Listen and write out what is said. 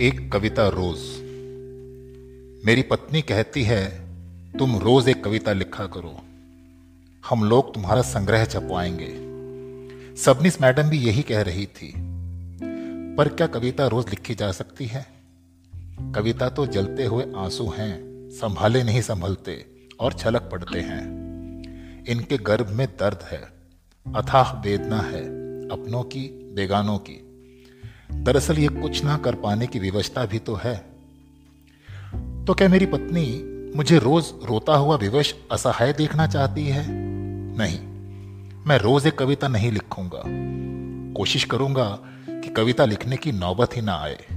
एक कविता रोज। मेरी पत्नी कहती है, तुम रोज एक कविता लिखा करो। हम लोग तुम्हारा संग्रह छपवाएँगे। सबनिस मैडम भी यही कह रही थी। पर क्या कविता रोज लिखी जा सकती है? कविता तो जलते हुए आँसू हैं, संभाले नहीं संभलते और छलक पड़ते हैं। इनके गर्भ में दर्द है, अथाह वेदना है, अपनों की, बेगानों की। दरअसल ये कुछ ना कर पाने की विवशता भी तो है। तो क्या मेरी पत्नी मुझे रोज रोता हुआ विवश असहाय देखना चाहती है? नहीं, मैं रोज एक कविता नहीं लिखूँगा। कोशिश करूँगा कि कविता लिखने की नौबत ही ना आए।